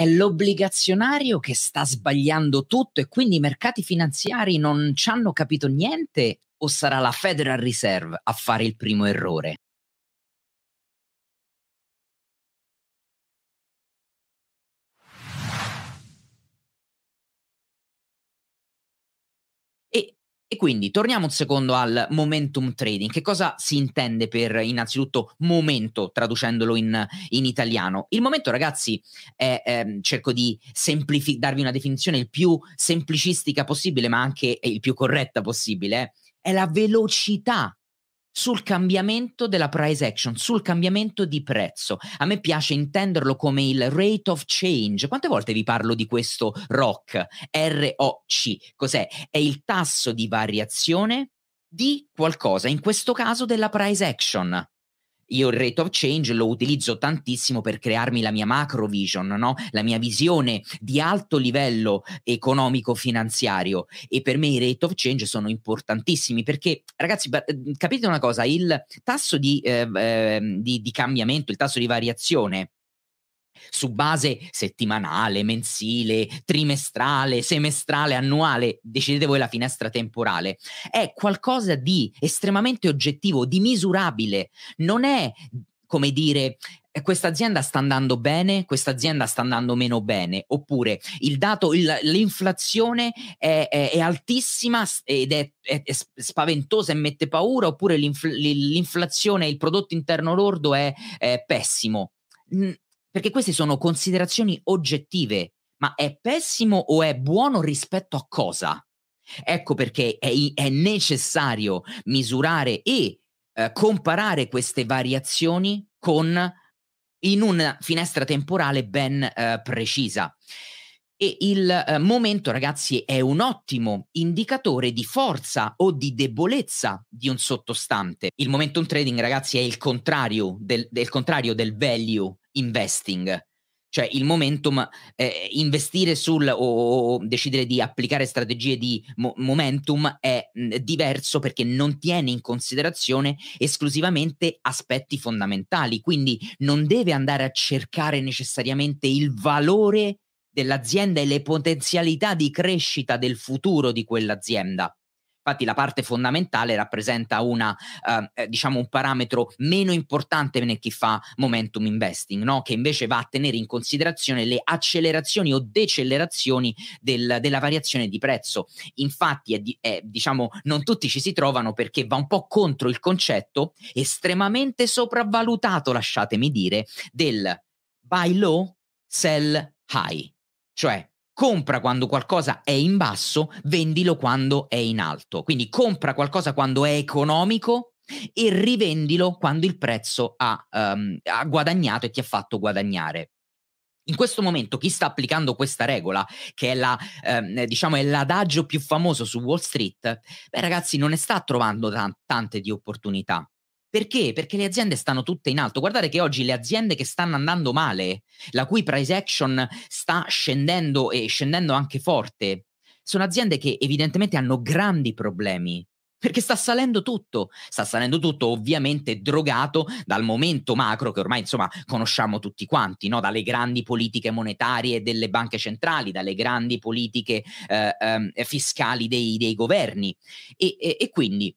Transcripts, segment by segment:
È l'obbligazionario che sta sbagliando tutto e quindi i mercati finanziari non ci hanno capito niente o sarà la Federal Reserve a fare il primo errore? E quindi torniamo un secondo al momentum trading. Che cosa si intende per innanzitutto momento, traducendolo in, in italiano? Il momento, ragazzi, è, eh, cerco di semplifi- darvi una definizione il più semplicistica possibile, ma anche il più corretta possibile. È la velocità sul cambiamento della price action, sul cambiamento di prezzo. A me piace intenderlo come il rate of change. Quante volte vi parlo di questo ROC? R-O-C. Cos'è? È il tasso di variazione di qualcosa, in questo caso della price action io il rate of change lo utilizzo tantissimo per crearmi la mia macro vision, no? la mia visione di alto livello economico-finanziario e per me i rate of change sono importantissimi perché ragazzi capite una cosa, il tasso di, eh, eh, di, di cambiamento, il tasso di variazione su base settimanale, mensile, trimestrale, semestrale, annuale, decidete voi la finestra temporale, è qualcosa di estremamente oggettivo, di misurabile, non è come dire eh, questa azienda sta andando bene, questa azienda sta andando meno bene, oppure il dato, il, l'inflazione è, è, è, altissima ed è, è, spaventosa e mette paura, oppure l'infl- l'inflazione, il prodotto interno lordo è, pessimo perché queste sono considerazioni oggettive, ma è pessimo o è buono rispetto a cosa? Ecco perché è, è necessario misurare e eh, comparare queste variazioni con in una finestra temporale ben eh, precisa. E il eh, momento, ragazzi, è un ottimo indicatore di forza o di debolezza di un sottostante. Il momentum trading, ragazzi, è il contrario del, del contrario del value investing. Cioè il momentum, eh, investire sul o, o, decidere di applicare strategie di mo- momentum è mh, diverso perché non tiene in considerazione esclusivamente aspetti fondamentali, quindi non deve andare a cercare necessariamente il valore dell'azienda e le potenzialità di crescita del futuro di quell'azienda. Infatti la parte fondamentale rappresenta una, eh, diciamo un parametro meno importante per chi fa momentum investing, no? che invece va a tenere in considerazione le accelerazioni o decelerazioni del, della variazione di prezzo. Infatti è, è, diciamo, non tutti ci si trovano perché va un po' contro il concetto estremamente sopravvalutato, lasciatemi dire, del buy low, sell high. Cioè, compra quando qualcosa è in basso, vendilo quando è in alto. Quindi compra qualcosa quando è economico e rivendilo quando il prezzo ha, um, ha guadagnato e ti ha fatto guadagnare. In questo momento chi sta applicando questa regola, che è, la, eh, diciamo, è l'adagio più famoso su Wall Street, beh ragazzi non ne sta trovando t- tante di opportunità. Perché? Perché le aziende stanno tutte in alto. Guardate che oggi le aziende che stanno andando male, la cui price action sta scendendo e scendendo anche forte, sono aziende che evidentemente hanno grandi problemi. Perché sta salendo tutto, sta salendo tutto ovviamente drogato dal momento macro che ormai insomma conosciamo tutti quanti, no? dalle grandi politiche monetarie delle banche centrali, dalle grandi politiche eh, eh, fiscali dei, dei governi. E, e, e quindi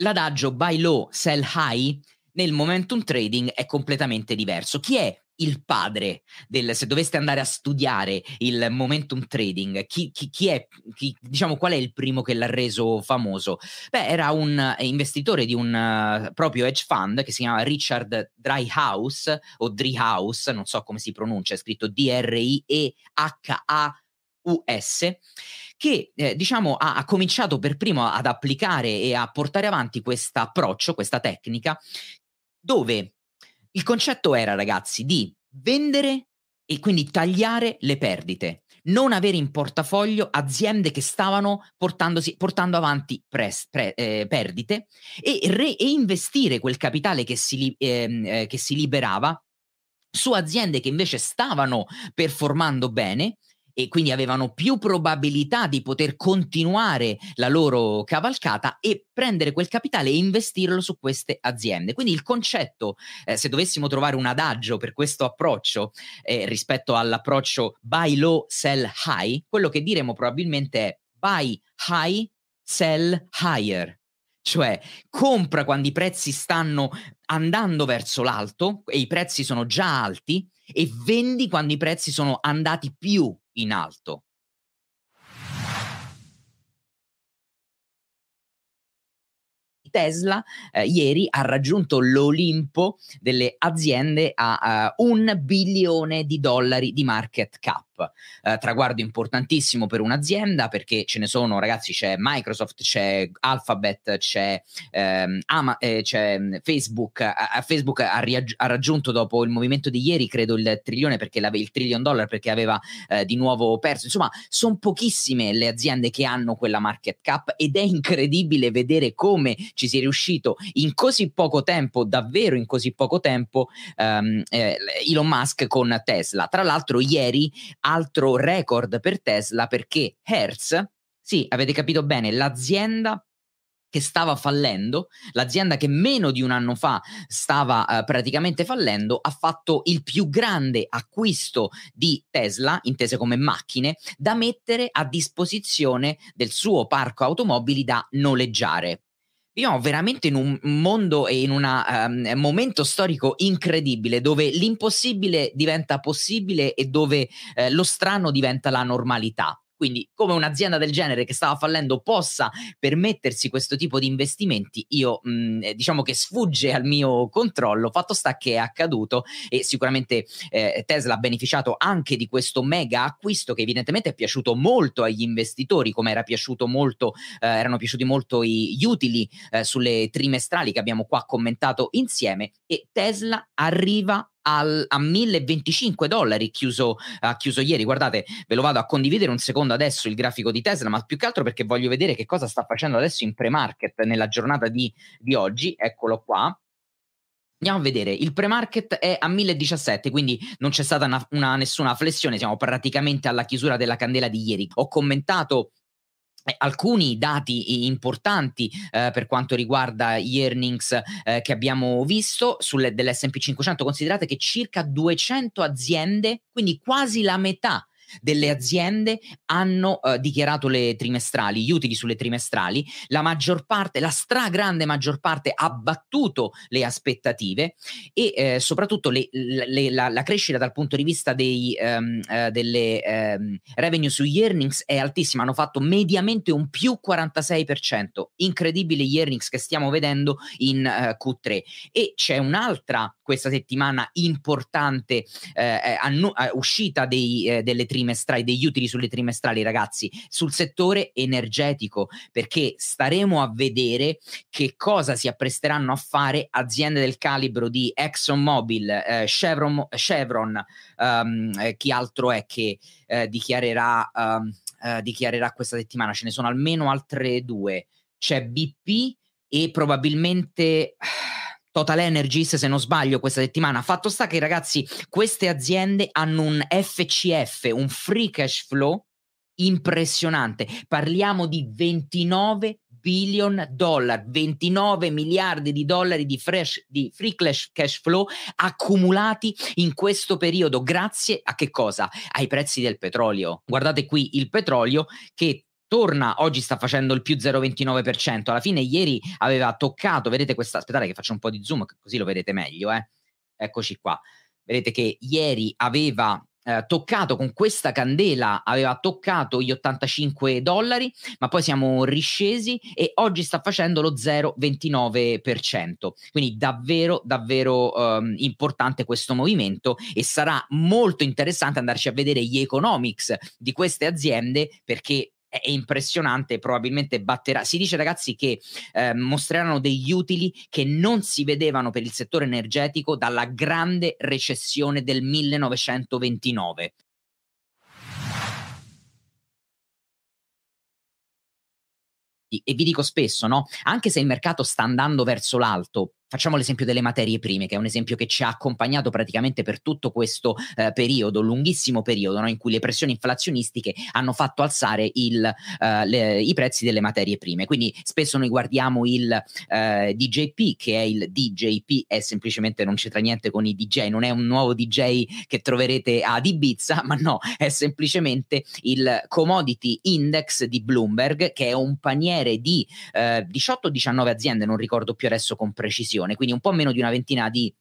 l'adagio buy low, sell high nel momentum trading è completamente diverso. Chi è il padre del, se doveste andare a studiare il momentum trading, chi, chi, chi è, chi, diciamo, qual è il primo che l'ha reso famoso? Beh, era un investitore di un uh, proprio hedge fund che si chiama Richard Dryhouse o Dryhouse, non so come si pronuncia, è scritto D-R-I-E-H-A-U-S che eh, diciamo ha, ha, cominciato per primo ad applicare e a portare avanti questo approccio, questa tecnica, dove il concetto era, ragazzi, di vendere e quindi tagliare le perdite, non avere in portafoglio aziende che stavano portando avanti pres, pre, eh, perdite e reinvestire quel capitale che si, ehm, eh, che si liberava su aziende che invece stavano performando bene e quindi avevano più probabilità di poter continuare la loro cavalcata e prendere quel capitale e investirlo su queste aziende. Quindi il concetto, eh, se dovessimo trovare un adagio per questo approccio eh, rispetto all'approccio buy low, sell high, quello che diremo probabilmente è buy high, sell higher. Cioè, compra quando i prezzi stanno andando verso l'alto e i prezzi sono già alti e vendi quando i prezzi sono andati più in alto. Tesla eh, ieri ha raggiunto l'Olimpo delle aziende a uh, un bilione di dollari di market cap. Eh, traguardo importantissimo per un'azienda perché ce ne sono, ragazzi, c'è Microsoft, c'è Alphabet, c'è, ehm, Ama, eh, c'è mm, Facebook. A, Facebook ha, riaggi- ha, raggiunto dopo il movimento di ieri, credo, il trilione perché il trillion dollar perché aveva eh, di nuovo perso. Insomma, sono pochissime le aziende che hanno quella market cap ed è incredibile vedere come ci si è riuscito in così poco tempo, davvero in così poco tempo, ehm, eh, Elon Musk con Tesla. Tra l'altro, ieri altro record per Tesla perché Hertz, sì, avete capito bene, l'azienda che stava fallendo, l'azienda che meno di un anno fa stava uh, praticamente fallendo, ha fatto il più grande acquisto di Tesla, intese come macchine, da mettere a disposizione del suo parco automobili da noleggiare. Viviamo veramente in un mondo e in un um, ehm, momento storico incredibile dove l'impossibile diventa possibile e dove eh, lo strano diventa la normalità. Quindi, come un'azienda del genere che stava fallendo possa permettersi questo tipo di investimenti, io mh, mm, eh, diciamo che sfugge al mio controllo. Fatto sta che è accaduto e sicuramente eh, Tesla ha beneficiato anche di questo mega acquisto che evidentemente è piaciuto molto agli investitori, come era piaciuto molto, eh, erano piaciuti molto gli utili eh, sulle trimestrali che abbiamo qua commentato insieme. E Tesla arriva al, a 1025 dollari chiuso, uh, chiuso ieri. Guardate, ve lo vado a condividere un secondo adesso il grafico di Tesla, ma più che altro perché voglio vedere che cosa sta facendo adesso in pre-market nella giornata di, di oggi. Eccolo qua. Andiamo a vedere, il pre-market è a 1017, quindi non c'è stata una, una, nessuna flessione, siamo praticamente alla chiusura della candela di ieri. Ho commentato alcuni dati importanti eh, per quanto riguarda gli earnings eh, che abbiamo visto sulle, dell'S&P 500 considerate che circa 200 aziende quindi quasi la metà delle aziende hanno eh, dichiarato le trimestrali, gli utili sulle trimestrali, la maggior parte, la stragrande maggior parte ha battuto le aspettative e eh, soprattutto le, le, la, la, crescita dal punto di vista dei, um, uh, delle um, revenue sugli earnings è altissima, hanno fatto mediamente un più 46%, incredibile gli earnings che stiamo vedendo in uh, Q3 e c'è un'altra questa settimana importante eh, annu- uscita dei, eh, delle trimestrali trimestrali, degli utili sulle trimestrali, ragazzi, sul settore energetico, perché staremo a vedere che cosa si appresteranno a fare aziende del calibro di ExxonMobil, eh, Chevron, Chevron um, eh, chi altro è che eh, dichiarerà, um, dichiarerà questa settimana? Ce ne sono almeno altre due. C'è BP e probabilmente Total Energies, se non sbaglio, questa settimana. Fatto sta che, ragazzi, queste aziende hanno un FCF, un free cash flow impressionante. Parliamo di 29 billion dollar, 29 miliardi di dollari di, fresh, di free cash, flow accumulati in questo periodo. Grazie a che cosa? Ai prezzi del petrolio. Guardate qui il petrolio che torna, oggi sta facendo il più 0,29%, alla fine ieri aveva toccato, vedete questa, aspettate che faccio un po' di zoom così lo vedete meglio, eh. eccoci qua, vedete che ieri aveva eh, toccato con questa candela, aveva toccato gli 85 dollari, ma poi siamo riscesi e oggi sta facendo lo 0,29%. Quindi davvero, davvero um, importante questo movimento e sarà molto interessante andarci a vedere gli economics di queste aziende perché è impressionante, probabilmente batterà. Si dice ragazzi che eh, mostreranno degli utili che non si vedevano per il settore energetico dalla grande recessione del 1929. E vi dico spesso, no? Anche se il mercato sta andando verso l'alto, Facciamo l'esempio delle materie prime, che è un esempio che ci ha accompagnato praticamente per tutto questo eh, periodo, lunghissimo periodo, no? in cui le pressioni inflazionistiche hanno fatto alzare il, eh, le, i prezzi delle materie prime. Quindi spesso noi guardiamo il eh, DJP, che è il DJP, è semplicemente non c'entra niente con i DJ, non è un nuovo DJ che troverete ad Ibiza, ma no, è semplicemente il Commodity Index di Bloomberg, che è un paniere di 18-19 eh, aziende, non ricordo più adesso con precisione produzione, quindi un po' meno di una ventina di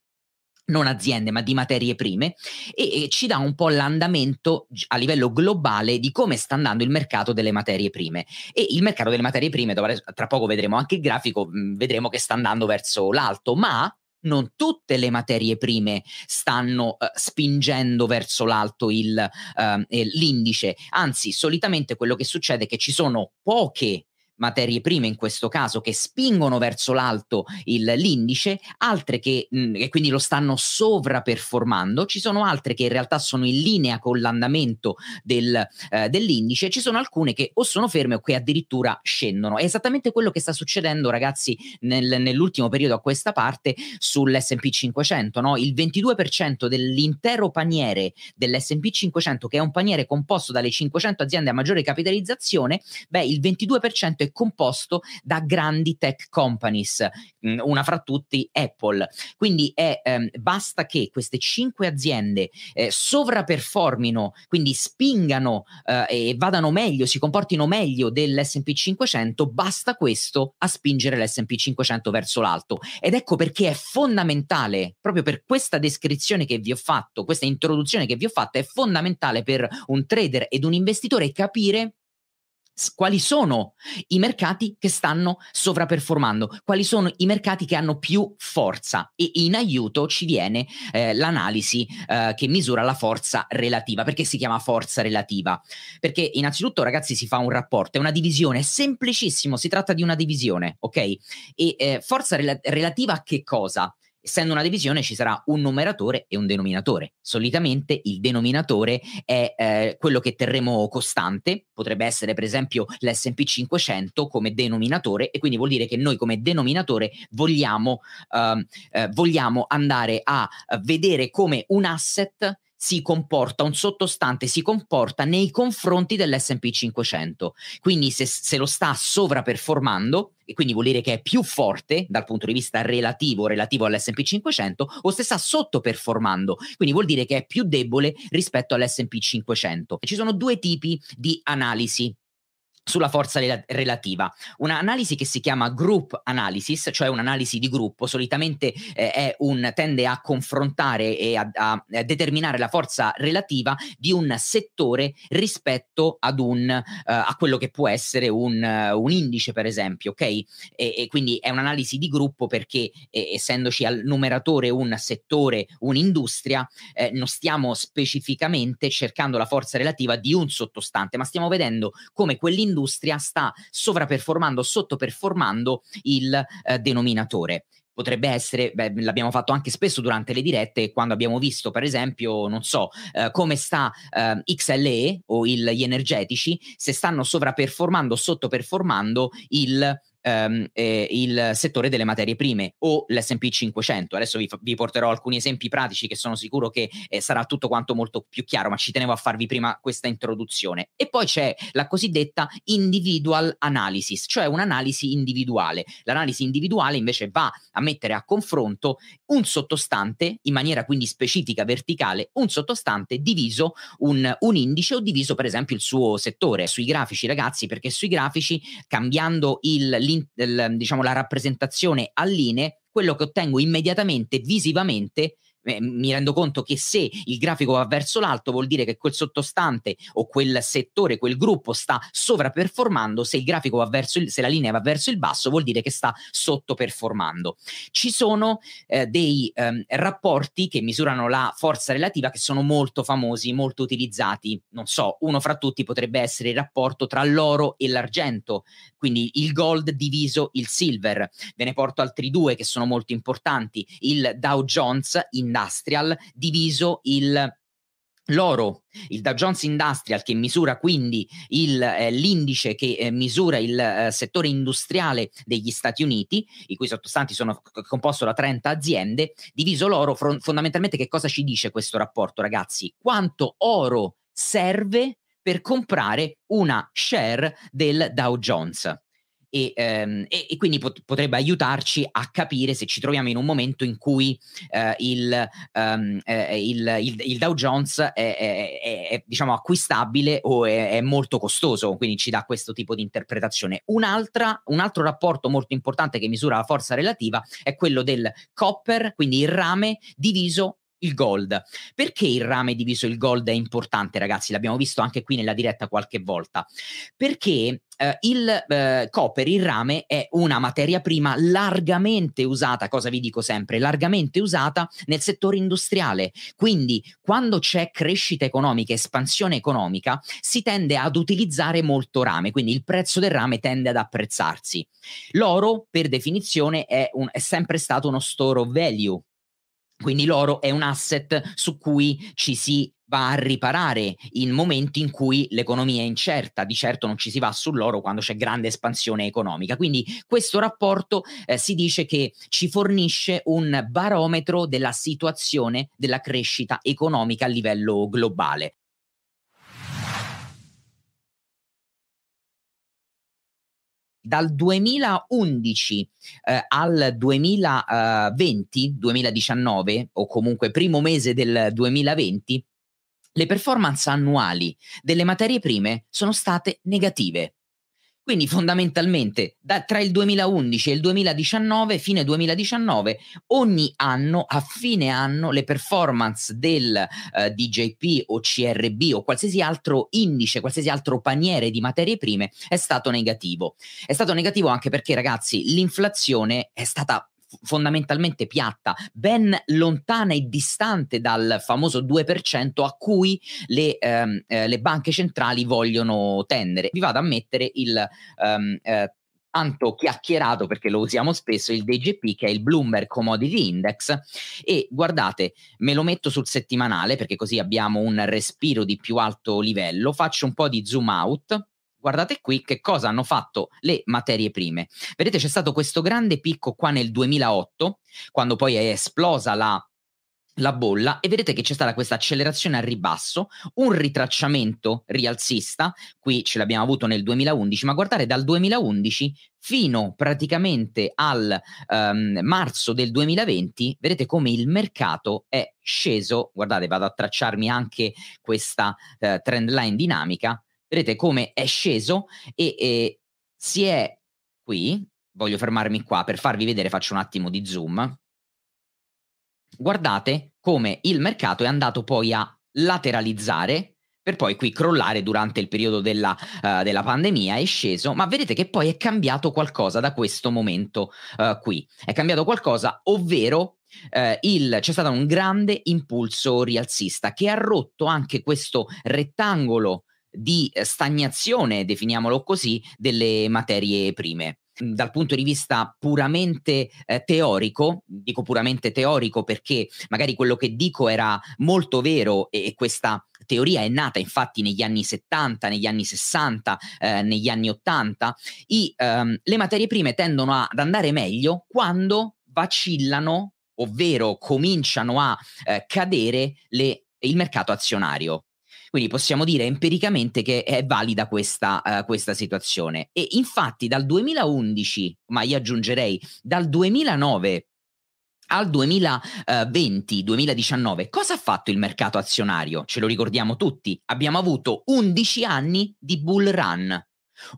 non aziende ma di materie prime e, e, ci dà un po' l'andamento a livello globale di come sta andando il mercato delle materie prime. E il mercato delle materie prime tra poco vedremo anche il grafico vedremo che sta andando verso l'alto ma non tutte le materie prime stanno uh, spingendo verso l'alto il, uh, l'indice, anzi solitamente quello che succede è che ci sono poche materie prime in questo caso che spingono verso l'alto il, l'indice, altre che, mh, mm, quindi lo stanno sovraperformando, ci sono altre che in realtà sono in linea con l'andamento del, eh, dell'indice, ci sono alcune che o sono ferme o che addirittura scendono. È esattamente quello che sta succedendo ragazzi nel, nell'ultimo periodo a questa parte sull'S&P 500, no? il 22% dell'intero paniere dell'S&P 500 che è un paniere composto dalle 500 aziende a maggiore capitalizzazione, beh il 22% è composto da grandi tech companies, mm, una fra tutti Apple. Quindi è, ehm, basta che queste cinque aziende eh, sovraperformino, quindi spingano eh, e vadano meglio, si comportino meglio dell'SP 500, basta questo a spingere l'SP 500 verso l'alto. Ed ecco perché è fondamentale, proprio per questa descrizione che vi ho fatto, questa introduzione che vi ho fatto, è fondamentale per un trader ed un investitore capire quali sono i mercati che stanno sovraperformando, quali sono i mercati che hanno più forza e in aiuto ci viene eh, l'analisi eh, che misura la forza relativa. Perché si chiama forza relativa? Perché innanzitutto ragazzi si fa un rapporto, è una divisione, è semplicissimo, si tratta di una divisione, ok? E eh, forza rel- relativa a che cosa? Essendo una divisione ci sarà un numeratore e un denominatore. Solitamente il denominatore è eh, quello che terremo costante, potrebbe essere per esempio l'SP 500 come denominatore e quindi vuol dire che noi come denominatore vogliamo, uh, uh, vogliamo andare a vedere come un asset si comporta, un sottostante si comporta nei confronti dell'SP 500. Quindi se, se, lo sta sovraperformando, e quindi vuol dire che è più forte dal punto di vista relativo, relativo all'SP 500, o se sta sottoperformando, quindi vuol dire che è più debole rispetto all'SP 500. E ci sono due tipi di analisi sulla forza rel- relativa. Un'analisi che si chiama group analysis, cioè un'analisi di gruppo, solitamente eh, un, tende a confrontare e a, a, determinare la forza relativa di un settore rispetto ad un, uh, a quello che può essere un, uh, un indice, per esempio, ok? E, e, quindi è un'analisi di gruppo perché eh, essendoci al numeratore un settore, un'industria, eh, non stiamo specificamente cercando la forza relativa di un sottostante, ma stiamo vedendo come quell'industria l'industria sta sovraperformando, sottoperformando il eh, denominatore. Potrebbe essere, beh, l'abbiamo fatto anche spesso durante le dirette, quando abbiamo visto, per esempio, non so, eh, come sta eh, XLE o il, gli energetici, se stanno sovraperformando, sottoperformando il ehm, eh, il settore delle materie prime o l'SP 500. Adesso vi, vi, porterò alcuni esempi pratici che sono sicuro che eh, sarà tutto quanto molto più chiaro, ma ci tenevo a farvi prima questa introduzione. E poi c'è la cosiddetta individual analysis, cioè un'analisi individuale. L'analisi individuale invece va a mettere a confronto un sottostante in maniera quindi specifica, verticale, un sottostante diviso un, un indice o diviso per esempio il suo settore. Sui grafici ragazzi, perché sui grafici cambiando il diciamo, la rappresentazione a linee, quello che ottengo immediatamente visivamente eh, mi rendo conto che se il grafico va verso l'alto vuol dire che quel sottostante o quel settore, quel gruppo sta sovraperformando, se il grafico va verso il, se la linea va verso il basso vuol dire che sta sottoperformando. Ci sono eh, dei ehm, rapporti che misurano la forza relativa che sono molto famosi, molto utilizzati. Non so, uno fra tutti potrebbe essere il rapporto tra l'oro e l'argento, quindi il gold diviso il silver. Ve ne porto altri due che sono molto importanti, il Dow Jones in industrial diviso il L'oro, il Dow Jones Industrial che misura quindi il, eh, l'indice che eh, misura il eh, settore industriale degli Stati Uniti, i cui sottostanti sono c- composto da 30 aziende, diviso l'oro, fr- fondamentalmente che cosa ci dice questo rapporto ragazzi? Quanto oro serve per comprare una share del Dow Jones e, ehm, e, e quindi pot- potrebbe aiutarci a capire se ci troviamo in un momento in cui eh, il, um, eh, il, il, il, Dow Jones è, è, è, è diciamo acquistabile o è, molto costoso, quindi ci dà questo tipo di interpretazione. Un'altra, un altro rapporto molto importante che misura la forza relativa è quello del copper, quindi il rame diviso il gold. Perché il rame diviso il gold è importante, ragazzi? L'abbiamo visto anche qui nella diretta qualche volta. Perché eh, il eh, copper, il rame, è una materia prima largamente usata, cosa vi dico sempre, largamente usata nel settore industriale. Quindi, quando c'è crescita economica, espansione economica, si tende ad utilizzare molto rame, quindi il prezzo del rame tende ad apprezzarsi. L'oro, per definizione, è, un, è sempre stato uno store of value, quindi l'oro è un asset su cui ci si va a riparare in momenti in cui l'economia è incerta. Di certo non ci si va sull'oro quando c'è grande espansione economica. Quindi questo rapporto eh, si dice che ci fornisce un barometro della situazione della crescita economica a livello globale. Dal 2011 eh, al 2020, 2019 o comunque primo mese del 2020, le performance annuali delle materie prime sono state negative. Quindi fondamentalmente da, tra il 2011 e il 2019, fine 2019, ogni anno, a fine anno, le performance del uh, DJP o CRB o qualsiasi altro indice, qualsiasi altro paniere di materie prime è stato negativo. È stato negativo anche perché ragazzi l'inflazione è stata fondamentalmente piatta, ben lontana e distante dal famoso 2% a cui le, ehm, eh, le banche centrali vogliono tendere. Vi vado a mettere il ehm, eh, tanto chiacchierato perché lo usiamo spesso il DGP che è il Bloomberg Commodity Index. E guardate me lo metto sul settimanale perché così abbiamo un respiro di più alto livello. Faccio un po' di zoom out guardate qui che cosa hanno fatto le materie prime. Vedete, c'è stato questo grande picco qua nel 2008, quando poi è esplosa la la bolla e vedete che c'è stata questa accelerazione al ribasso, un ritracciamento rialzista, qui ce l'abbiamo avuto nel 2011, ma guardate dal 2011 fino praticamente al um, marzo del 2020, vedete come il mercato è sceso, guardate vado a tracciarmi anche questa uh, trend line dinamica, vedete come è sceso e, e si è qui, voglio fermarmi qua per farvi vedere, faccio un attimo di zoom, guardate come il mercato è andato poi a lateralizzare per poi qui crollare durante il periodo della, uh, della, pandemia, è sceso, ma vedete che poi è cambiato qualcosa da questo momento uh, qui. È cambiato qualcosa, ovvero uh, il, c'è stato un grande impulso rialzista che ha rotto anche questo rettangolo di stagnazione, definiamolo così, delle materie prime dal punto di vista puramente eh, teorico, dico puramente teorico perché magari quello che dico era molto vero e, e questa teoria è nata infatti negli anni 70, negli anni 60, eh, negli anni 80, i, ehm, le materie prime tendono ad andare meglio quando vacillano, ovvero cominciano a eh, cadere le, il mercato azionario. Quindi possiamo dire empiricamente che è valida questa, uh, questa situazione. E infatti dal 2011, ma io aggiungerei dal 2009 al 2020-2019, cosa ha fatto il mercato azionario? Ce lo ricordiamo tutti. Abbiamo avuto 11 anni di bull run.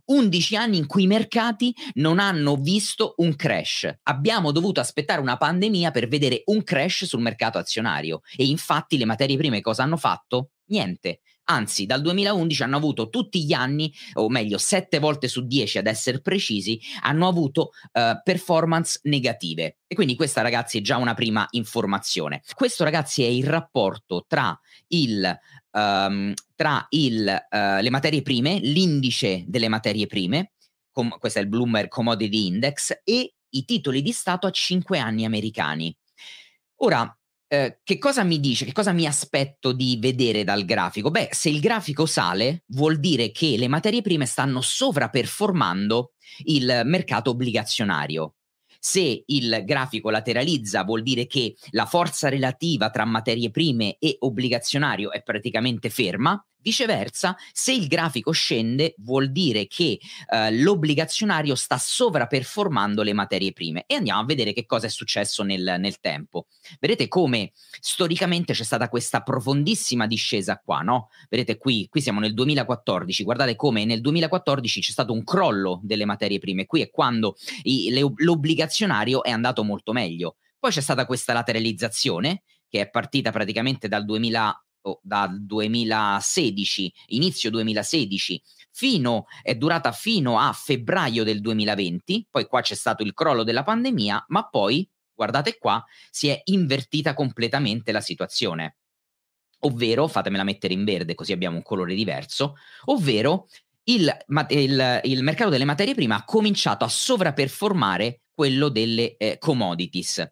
11 anni in cui i mercati non hanno visto un crash. Abbiamo dovuto aspettare una pandemia per vedere un crash sul mercato azionario e infatti le materie prime cosa hanno fatto? Niente. Anzi, dal 2011 hanno avuto tutti gli anni, o meglio, sette volte su dieci ad essere precisi, hanno avuto uh, performance negative. E quindi questa, ragazzi, è già una prima informazione. Questo, ragazzi, è il rapporto tra il um, tra il, uh, le materie prime, l'indice delle materie prime, com- questo è il Bloomberg Commodity Index, e i titoli di Stato a 5 anni americani. Ora, eh, che cosa mi dice? Che cosa mi aspetto di vedere dal grafico? Beh, se il grafico sale, vuol dire che le materie prime stanno sovraperformando il mercato obbligazionario. Se il grafico lateralizza vuol dire che la forza relativa tra materie prime e obbligazionario è praticamente ferma, Viceversa, se il grafico scende, vuol dire che eh, l'obbligazionario sta sovraperformando le materie prime. E andiamo a vedere che cosa è successo nel, nel tempo. Vedete come storicamente c'è stata questa profondissima discesa qua, no? Vedete qui, qui siamo nel 2014, guardate come nel 2014 c'è stato un crollo delle materie prime. Qui è quando i, le, l'obbligazionario è andato molto meglio. Poi c'è stata questa lateralizzazione che è partita praticamente dal 2000 dal 2016, inizio 2016, fino, è durata fino a febbraio del 2020, poi qua c'è stato il crollo della pandemia, ma poi, guardate qua, si è invertita completamente la situazione. Ovvero, fatemela mettere in verde così abbiamo un colore diverso, ovvero il, il, il mercato delle materie prime ha cominciato a sovraperformare quello delle eh, commodities.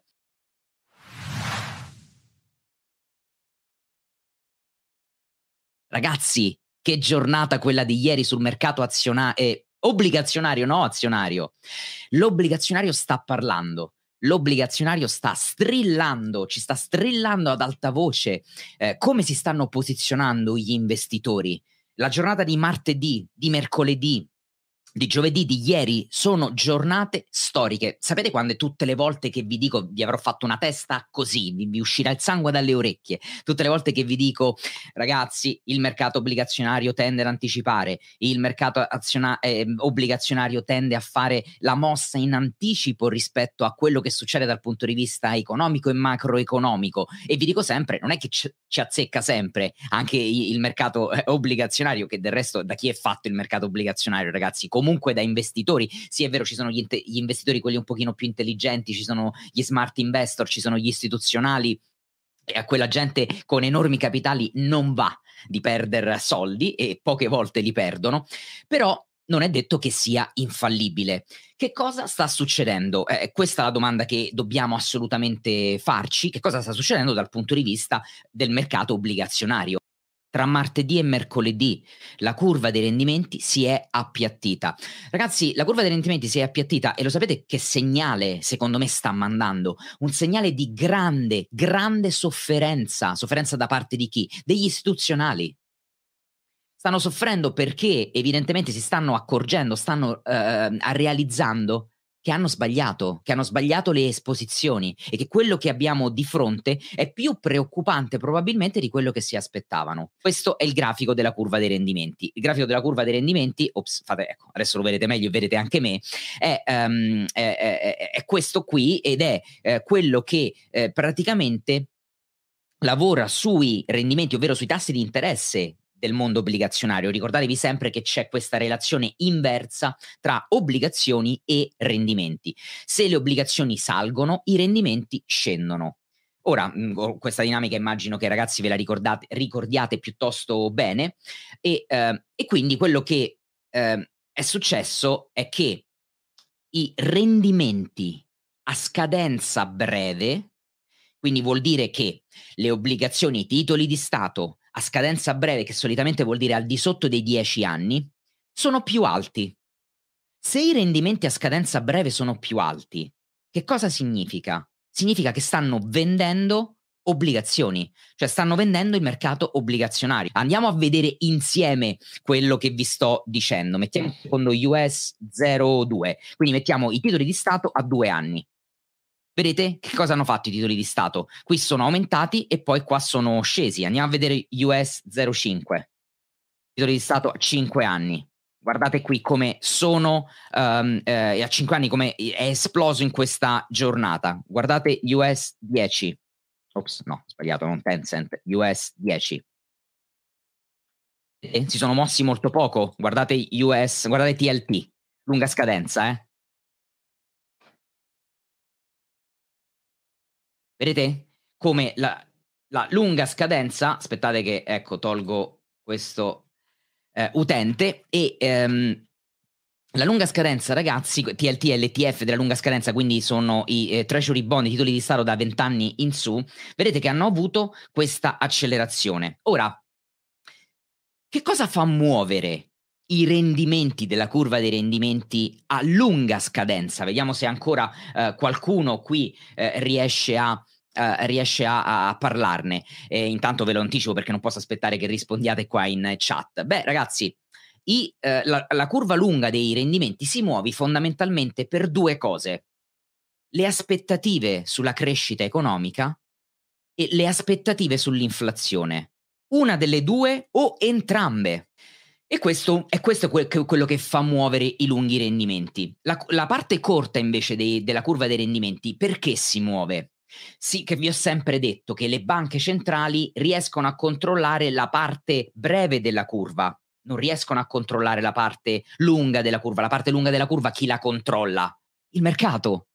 Ragazzi, che giornata quella di ieri sul mercato azionario, eh, obbligazionario, no azionario. L'obbligazionario sta parlando. L'obbligazionario sta strillando, ci sta strillando ad alta voce eh, come si stanno posizionando gli investitori. La giornata di martedì, di mercoledì, di giovedì di ieri sono giornate storiche. Sapete quando tutte le volte che vi dico vi avrò fatto una testa così, vi, vi, uscirà il sangue dalle orecchie, tutte le volte che vi dico ragazzi il mercato obbligazionario tende ad anticipare, il mercato aziona- eh, obbligazionario tende a fare la mossa in anticipo rispetto a quello che succede dal punto di vista economico e macroeconomico e vi dico sempre, non è che ci, ci azzecca sempre anche il mercato eh, obbligazionario che del resto da chi è fatto il mercato obbligazionario ragazzi? Comunque da investitori. Sì, è vero, ci sono gli, inte- gli investitori, quelli un pochino più intelligenti, ci sono gli smart investor, ci sono gli istituzionali e a quella gente con enormi capitali non va di perdere soldi e poche volte li perdono, però non è detto che sia infallibile. Che cosa sta succedendo? Eh, questa è la domanda che dobbiamo assolutamente farci. Che cosa sta succedendo dal punto di vista del mercato obbligazionario? Tra martedì e mercoledì la curva dei rendimenti si è appiattita. Ragazzi, la curva dei rendimenti si è appiattita e lo sapete che segnale secondo me sta mandando? Un segnale di grande, grande sofferenza. Sofferenza da parte di chi? Degli istituzionali. Stanno soffrendo perché evidentemente si stanno accorgendo, stanno eh, realizzando che hanno sbagliato, che hanno sbagliato le esposizioni e che quello che abbiamo di fronte è più preoccupante probabilmente di quello che si aspettavano. Questo è il grafico della curva dei rendimenti. Il grafico della curva dei rendimenti, ops, fate, ecco, adesso lo vedete meglio, vedete anche me, è, um, è, è, è questo qui ed è eh, quello che eh, praticamente lavora sui rendimenti, ovvero sui tassi di interesse del mondo obbligazionario. Ricordatevi sempre che c'è questa relazione inversa tra obbligazioni e rendimenti. Se le obbligazioni salgono, i rendimenti scendono. Ora, mh, questa dinamica immagino che ragazzi ve la ricordate, ricordiate piuttosto bene e, eh, e quindi quello che eh, è successo è che i rendimenti a scadenza breve, quindi vuol dire che le obbligazioni, i titoli di Stato a scadenza breve, che solitamente vuol dire al di sotto dei 10 anni, sono più alti. Se i rendimenti a scadenza breve sono più alti, che cosa significa? Significa che stanno vendendo obbligazioni, cioè stanno vendendo il mercato obbligazionario. Andiamo a vedere insieme quello che vi sto dicendo. Mettiamo il secondo US 02, quindi mettiamo i titoli di Stato a due anni. Vedete che cosa hanno fatto i titoli di Stato? Qui sono aumentati e poi qua sono scesi. Andiamo a vedere US 05. Titoli di Stato a 5 anni. Guardate qui come sono um, eh, a 5 anni come è esploso in questa giornata. Guardate US 10. Ops, no, sbagliato, non Tencent, US 10. Eh, si sono mossi molto poco. Guardate US, guardate TLT, lunga scadenza, eh. Vedete come la, la lunga scadenza, aspettate che ecco tolgo questo eh, utente e ehm, la lunga scadenza, ragazzi, TLT e LTF della lunga scadenza, quindi sono i eh, treasury bond, i titoli di Stato da 20 anni in su, vedete che hanno avuto questa accelerazione. Ora, che cosa fa muovere i rendimenti della curva dei rendimenti a lunga scadenza? Vediamo se ancora eh, qualcuno qui eh, riesce a Uh, riesce a, a parlarne. Eh, intanto ve lo anticipo perché non posso aspettare che rispondiate qua in chat. Beh, ragazzi, i, eh, la, la curva lunga dei rendimenti si muove fondamentalmente per due cose. Le aspettative sulla crescita economica e le aspettative sull'inflazione. Una delle due o entrambe. E questo è questo quello che fa muovere i lunghi rendimenti. La, la parte corta invece dei, della curva dei rendimenti, perché si muove? Sì, che vi ho sempre detto che le banche centrali riescono a controllare la parte breve della curva, non riescono a controllare la parte lunga della curva. La parte lunga della curva chi la controlla? Il mercato.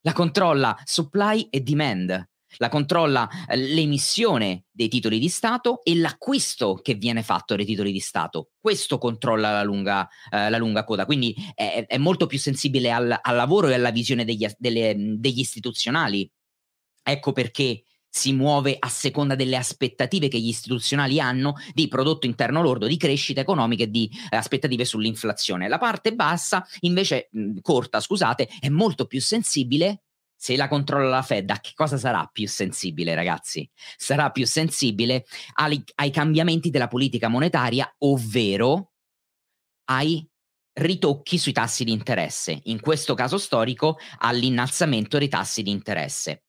La controlla supply e demand. La controlla eh, l'emissione dei titoli di Stato e l'acquisto che viene fatto dei titoli di Stato. Questo controlla la lunga, eh, la lunga coda, quindi è, è, molto più sensibile al, al, lavoro e alla visione degli, delle, degli istituzionali. Ecco perché si muove a seconda delle aspettative che gli istituzionali hanno di prodotto interno lordo, di crescita economica e di eh, aspettative sull'inflazione. La parte bassa, invece, mh, corta, scusate, è molto più sensibile. Se la controlla la Fed, a che cosa sarà più sensibile, ragazzi? Sarà più sensibile ai, ai cambiamenti della politica monetaria, ovvero ai ritocchi sui tassi di interesse, in questo caso storico all'innalzamento dei tassi di interesse.